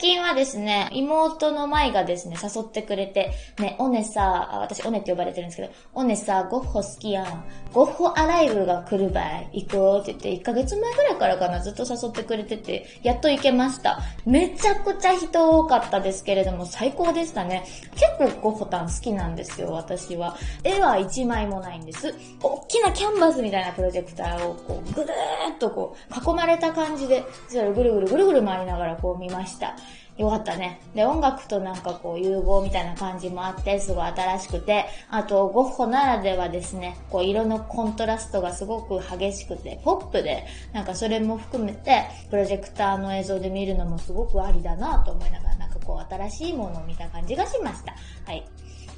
近はですね、妹の舞がですね、誘ってくれて、ね、オネさ、私オネって呼ばれてるんですけど、オネさ、ゴッホ好きやん。ゴッホアライブが来るばい。行こうって言って、1ヶ月前ぐらいからかな、ずっと誘ってくれてて、やっと行けました。めちゃくちゃ人多かったですけれども、最高でしたね。結構ゴッホタン好きなんですよ、私は。絵は1枚もないんです。大きなキャンバスみたいなプロジェクターをこう、ぐるーっとこう、囲まれた感じで、ぐるぐるぐるぐる回りながらこう見ました。よかったね。で、音楽となんかこう融合みたいな感じもあって、すごい新しくて、あと、ゴッホならではですね、こう色のコントラストがすごく激しくて、ポップで、なんかそれも含めて、プロジェクターの映像で見るのもすごくありだなと思いながら、なんかこう新しいものを見た感じがしました。はい。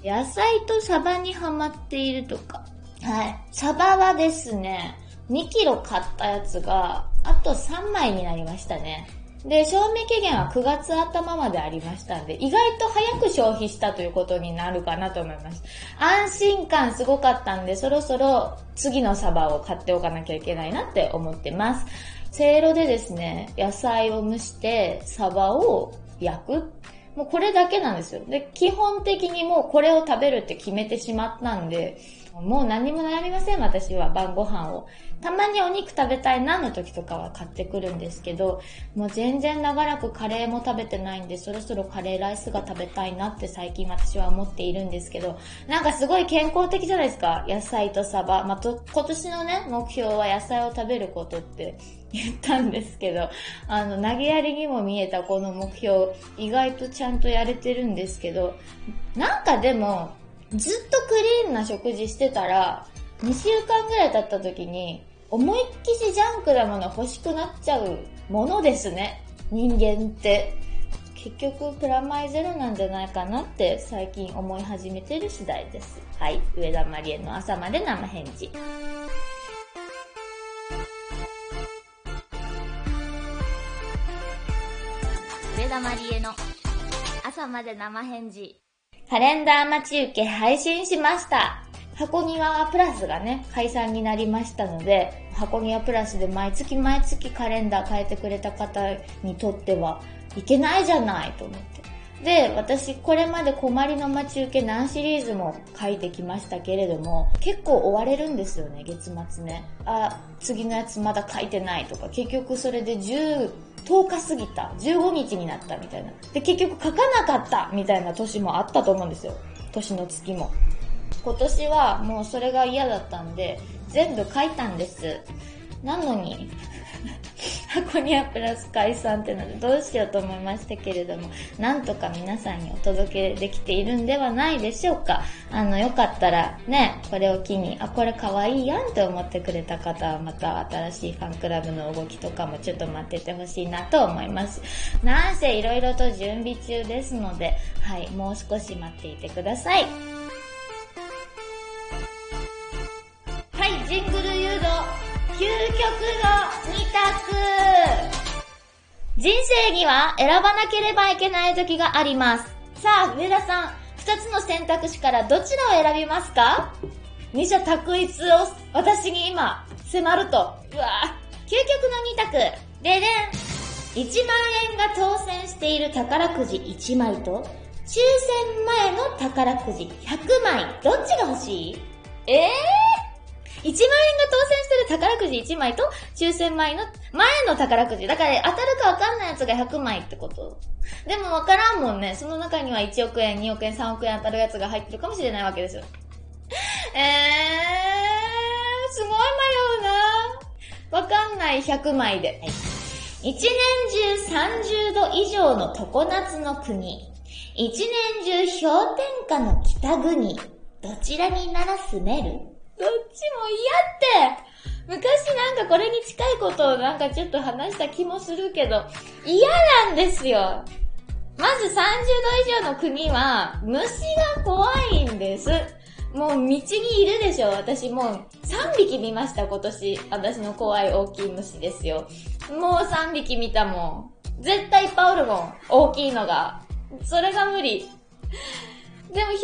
野菜とサバにハマっているとか。はい。サバはですね、2キロ買ったやつが、あと3枚になりましたね。で、賞味期限は9月頭までありましたんで、意外と早く消費したということになるかなと思います。安心感すごかったんで、そろそろ次のサバを買っておかなきゃいけないなって思ってます。せいろでですね、野菜を蒸して、サバを焼く。もうこれだけなんですよ。で、基本的にもうこれを食べるって決めてしまったんで、もう何も悩みません、私は晩ご飯を。たまにお肉食べたいなの時とかは買ってくるんですけど、もう全然長らくカレーも食べてないんで、そろそろカレーライスが食べたいなって最近私は思っているんですけど、なんかすごい健康的じゃないですか。野菜とサバ。まあ、と、今年のね、目標は野菜を食べることって言ったんですけど、あの、投げやりにも見えたこの目標、意外とちゃんとやれてるんですけど、なんかでも、ずっとクリーンな食事してたら、2週間ぐらい経った時に、思いっきしジャンクなもの欲しくなっちゃうものですね。人間って。結局、プラマイゼロなんじゃないかなって最近思い始めてる次第です。はい。上田まりえの朝まで生返事。上田まりえの朝まで生返事。カレンダー待ち受け配信しました。箱庭プラスがね、解散になりましたので、箱庭プラスで毎月毎月カレンダー変えてくれた方にとってはいけないじゃないと思って。で、私これまで困りの待ち受け何シリーズも書いてきましたけれども、結構追われるんですよね、月末ね。あ、次のやつまだ書いてないとか、結局それで10、10日過ぎた、15日になったみたいな。で、結局書かなかったみたいな年もあったと思うんですよ。年の月も。今年はもうそれが嫌だったんで、全部書いたんです。なのに、箱庭プラス解散ってのでどうしようと思いましたけれども、なんとか皆さんにお届けできているんではないでしょうか。あの、よかったらね、これを機に、あ、これ可愛いやんって思ってくれた方はまた新しいファンクラブの動きとかもちょっと待っててほしいなと思います。なんせ色々と準備中ですので、はい、もう少し待っていてください。はいジングル、究極の二択人生には選ばなければいけない時があります。さあ、上田さん、二つの選択肢からどちらを選びますか？二者択一を私に今迫ると。うわ究極の二択。ででん。1万円が当選している宝くじ1枚と、抽選前の宝くじ100枚、どっちが欲しい？ええー？1万円が当選してる宝くじ1枚と、抽選前の、前の宝くじ。だから当たるかわかんないやつが100枚ってこと。でもわからんもんね。その中には1億円、2億円、3億円当たるやつが入ってるかもしれないわけですよ。えー、すごい迷うなわかんない100枚で。一年中30度以上の常夏の国。一年中氷点下の北国。どちらになら住める？どっちも嫌って昔なんかこれに近いことをなんかちょっと話した気もするけど、嫌なんですよ。まず30度以上の国は虫が怖いんです。もう道にいるでしょ私もう3匹見ました今年。私の怖い大きい虫ですよ。もう3匹見たもん。絶対いっぱいおるもん。大きいのが。それが無理。でも氷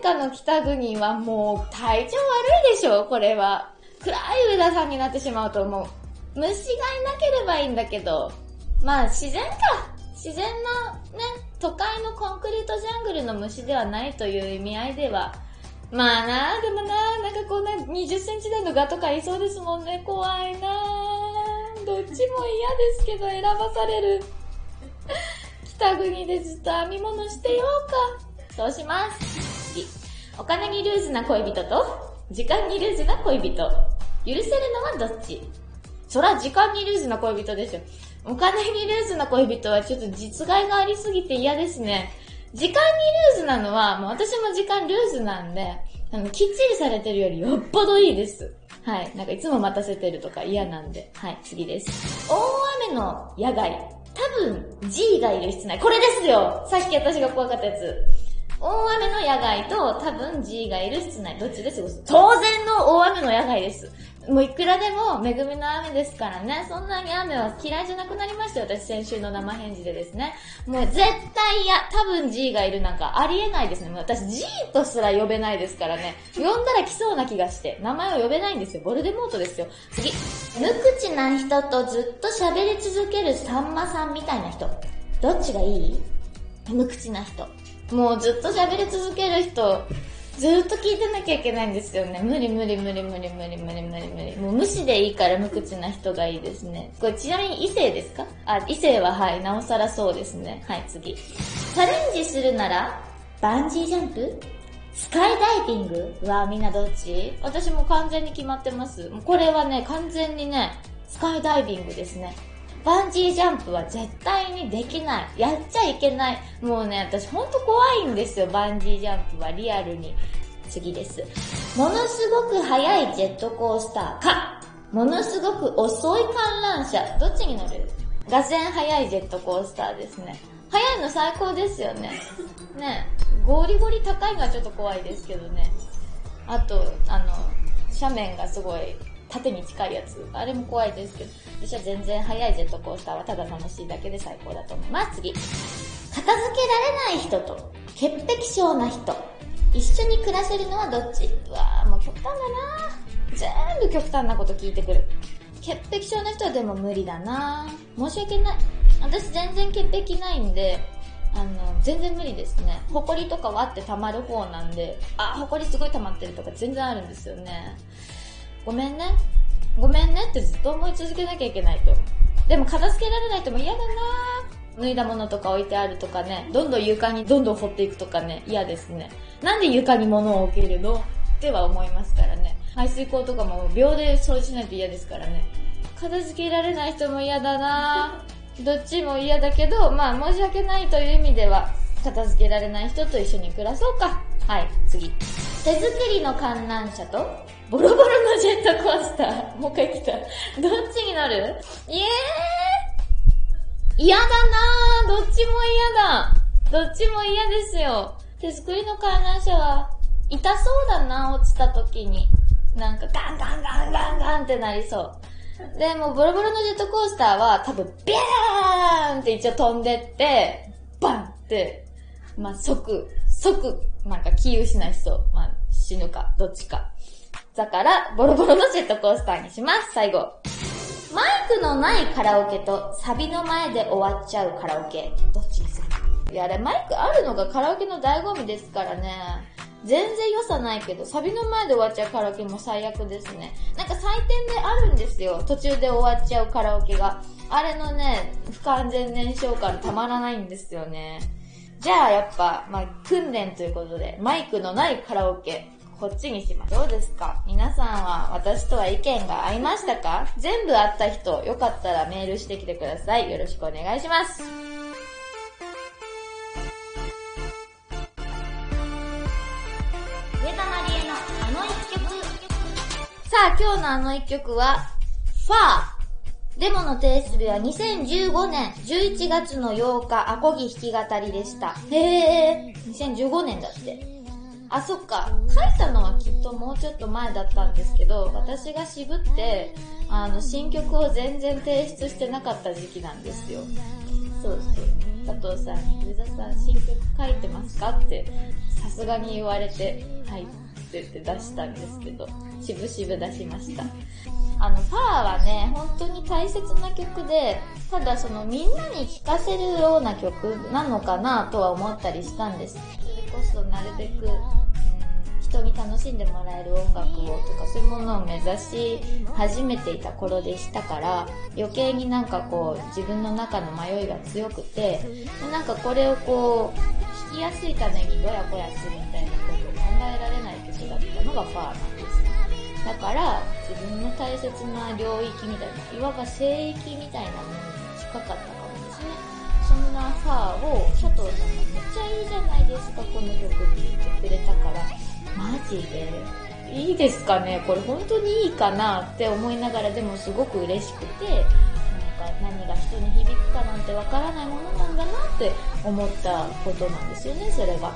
点下の北国はもう体調悪いでしょ、これは。暗い上田さんになってしまうと思う。虫がいなければいいんだけど、まあ自然か。自然なね、都会のコンクリートジャングルの虫ではないという意味合いでは、まあな、でもな、なんかこんな20センチ台のガとかいそうですもんね。怖いなどっちも嫌ですけど選ばされる。北国でずっと編み物してようか。そうします。次。お金にルーズな恋人と、時間にルーズな恋人。許せるのはどっち？そら時間にルーズな恋人ですよ。お金にルーズな恋人はちょっと実害がありすぎて嫌ですね。時間にルーズなのは、もう私も時間ルーズなんで、あの、きっちりされてるよりよっぽどいいです。はい。なんかいつも待たせてるとか嫌なんで。はい、次です。大雨の野外。多分 G がいる室内。これですよさっき私が怖かったやつ。大雨の野外と多分 G がいる室内。どっちで過ごす当然の大雨の野外です。もういくらでも恵みの雨ですからね。そんなに雨は嫌いじゃなくなりましたよ。私先週の生返事でですね。もう絶対嫌。多分 G がいるなんかありえないですね。もう私 G とすら呼べないですからね。呼んだら来そうな気がして。名前を呼べないんですよ。ボルデモートですよ。次。無口な人とずっと喋り続けるさんまさんみたいな人。どっちがいい？無口な人。もうずっと喋り続ける人、ずっと聞いてなきゃいけないんですよね。無理無理無理無理無理無理無理無理。もう無視でいいから無口な人がいいですね。これちなみに異性ですか？あ、異性ははい、なおさらそうですね。はい、次。チャレンジするなら、バンジージャンプ？スカイダイビングはみんなどっち？私も完全に決まってます。もうこれはね、完全にね、スカイダイビングですね。バンジージャンプは絶対にできない。やっちゃいけない。もうね、私ほんと怖いんですよ、バンジージャンプはリアルに。次です。ものすごく速いジェットコースターか、ものすごく遅い観覧車。どっちに乗る？ガセン速いジェットコースターですね。速いの最高ですよね。ねゴリゴリ高いのはちょっと怖いですけどね。あと、あの、斜面がすごい縦に近いやつ。あれも怖いですけど、私は全然速いジェットコースターはただ楽しいだけで最高だと思います。次。片付けられない人と、潔癖症な人。一緒に暮らせるのはどっち？うわぁ、もう極端だなぁ全部極端なこと聞いてくる。潔癖症な人はでも無理だなぁ申し訳ない。私全然潔癖ないんで、あの、全然無理ですね。埃とか割って溜まる方なんで、あ、埃すごい溜まってるとか全然あるんですよね。ごめんね。ごめんねってずっと思い続けなきゃいけないと。でも片付けられないとも嫌だな脱いだものとか置いてあるとかね、どんどん床にどんどん掘っていくとかね、嫌ですね。なんで床に物を置けるの？っては思いますからね。排水口とかも秒で掃除しないと嫌ですからね。片付けられない人も嫌だなどっちも嫌だけど、まあ申し訳ないという意味では、片付けられない人と一緒に暮らそうか。はい、次。手作りの観覧車と、ボロボロのジェットコースター。もう一回来た。どっちに乗る？イエー嫌だなぁ。どっちも嫌だ。どっちも嫌ですよ。手作りの観覧車は、痛そうだな、落ちた時に。なんかガンガンガンガンガンってなりそう。で、もボロボロのジェットコースターは多分ビャーンって一応飛んでって、バンって、まあ、即、即、なんか気失いそう。まあ、死ぬか、どっちか。だから、ボロボロのジェットコースターにします、最後。マイクのないカラオケとサビの前で終わっちゃうカラオケ。どっちにする？いや、あれマイクあるのがカラオケの醍醐味ですからね。全然良さないけど、サビの前で終わっちゃうカラオケも最悪ですね。なんか採点であるんですよ。途中で終わっちゃうカラオケが。あれのね、不完全燃焼感たまらないんですよね。じゃあやっぱ、まあ、訓練ということで、マイクのないカラオケ、こっちにします。どうですか？皆さんは私とは意見が合いましたか？全部あった人、よかったらメールしてきてください。よろしくお願いします。上田まりえのあの一曲。さあ、今日のあの一曲は、ファー。デモの提出日は2015年11月の8日、アコギ弾き語りでした。へー、2015年だって。あ、そっか。書いたのはきっともうちょっと前だったんですけど、私が渋って、あの、新曲を全然提出してなかった時期なんですよ。そうそう。佐藤さんに、上田さん新曲書いてますかって、さすがに言われて、はいって言って出したんですけど、渋々出しました。あの、ファーはね、本当に大切な曲で、ただそのみんなに聴かせるような曲なのかなとは思ったりしたんです。こそなるべく、人に楽しんでもらえる音楽をとかそういうものを目指し始めていた頃でしたから余計になんかこう自分の中の迷いが強くてなんかこれをこう弾きやすいためにぼやぼやするみたいなことを考えられない曲だったのがファーなんですだから自分の大切な領域みたいないわば聖域みたいなものに近かったかもですねそんなファーを佐藤さんがめっちゃいいじゃないですかこの曲って言ってくれたからマジで？いいですかね？これ本当にいいかなって思いながらでもすごく嬉しくて、なんか何が人に響くかなんてわからないものなんだなって思ったことなんですよね、それが。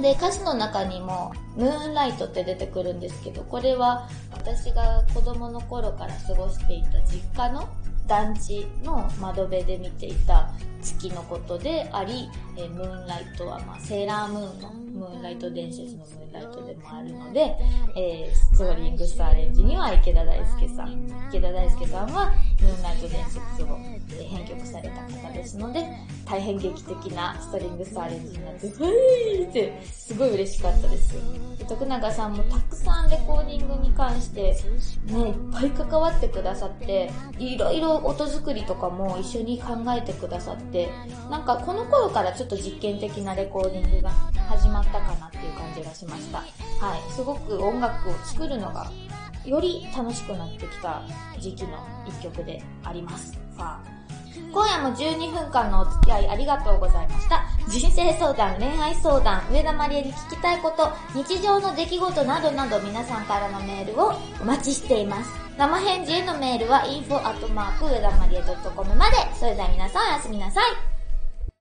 で、歌詞の中にも、ムーンライトって出てくるんですけど、これは私が子供の頃から過ごしていた実家の団地の窓辺で見ていた月のことであり、えー、ムーンライトは、まあ、セーラームーンのムーンライト伝説のムーンライトでもあるので、えー、ストーリングスターレンジには池田大輔さん。池田大輔さんはムーンライト伝説を、え、編曲された方ですので、大変劇的なストリングスターレンジになって、ふーってすごい嬉しかったです。で徳永さんもたくさんレコーディングに関して、ね、いっぱい関わってくださって、いろいろ音作りとかも一緒に考えてくださって、なんかこの頃からちょっと実験的なレコーディングが始まったかなっていう感じがしました。はい。すごく音楽を作るのがより楽しくなってきた時期の一曲であります。さあ今夜も12分間のお付き合いありがとうございました。人生相談、恋愛相談、上田まりえに聞きたいこと、日常の出来事などなど皆さんからのメールをお待ちしています。生返事へのメールは info@ 上田まりえ .com まで。それでは皆さんおやすみなさい。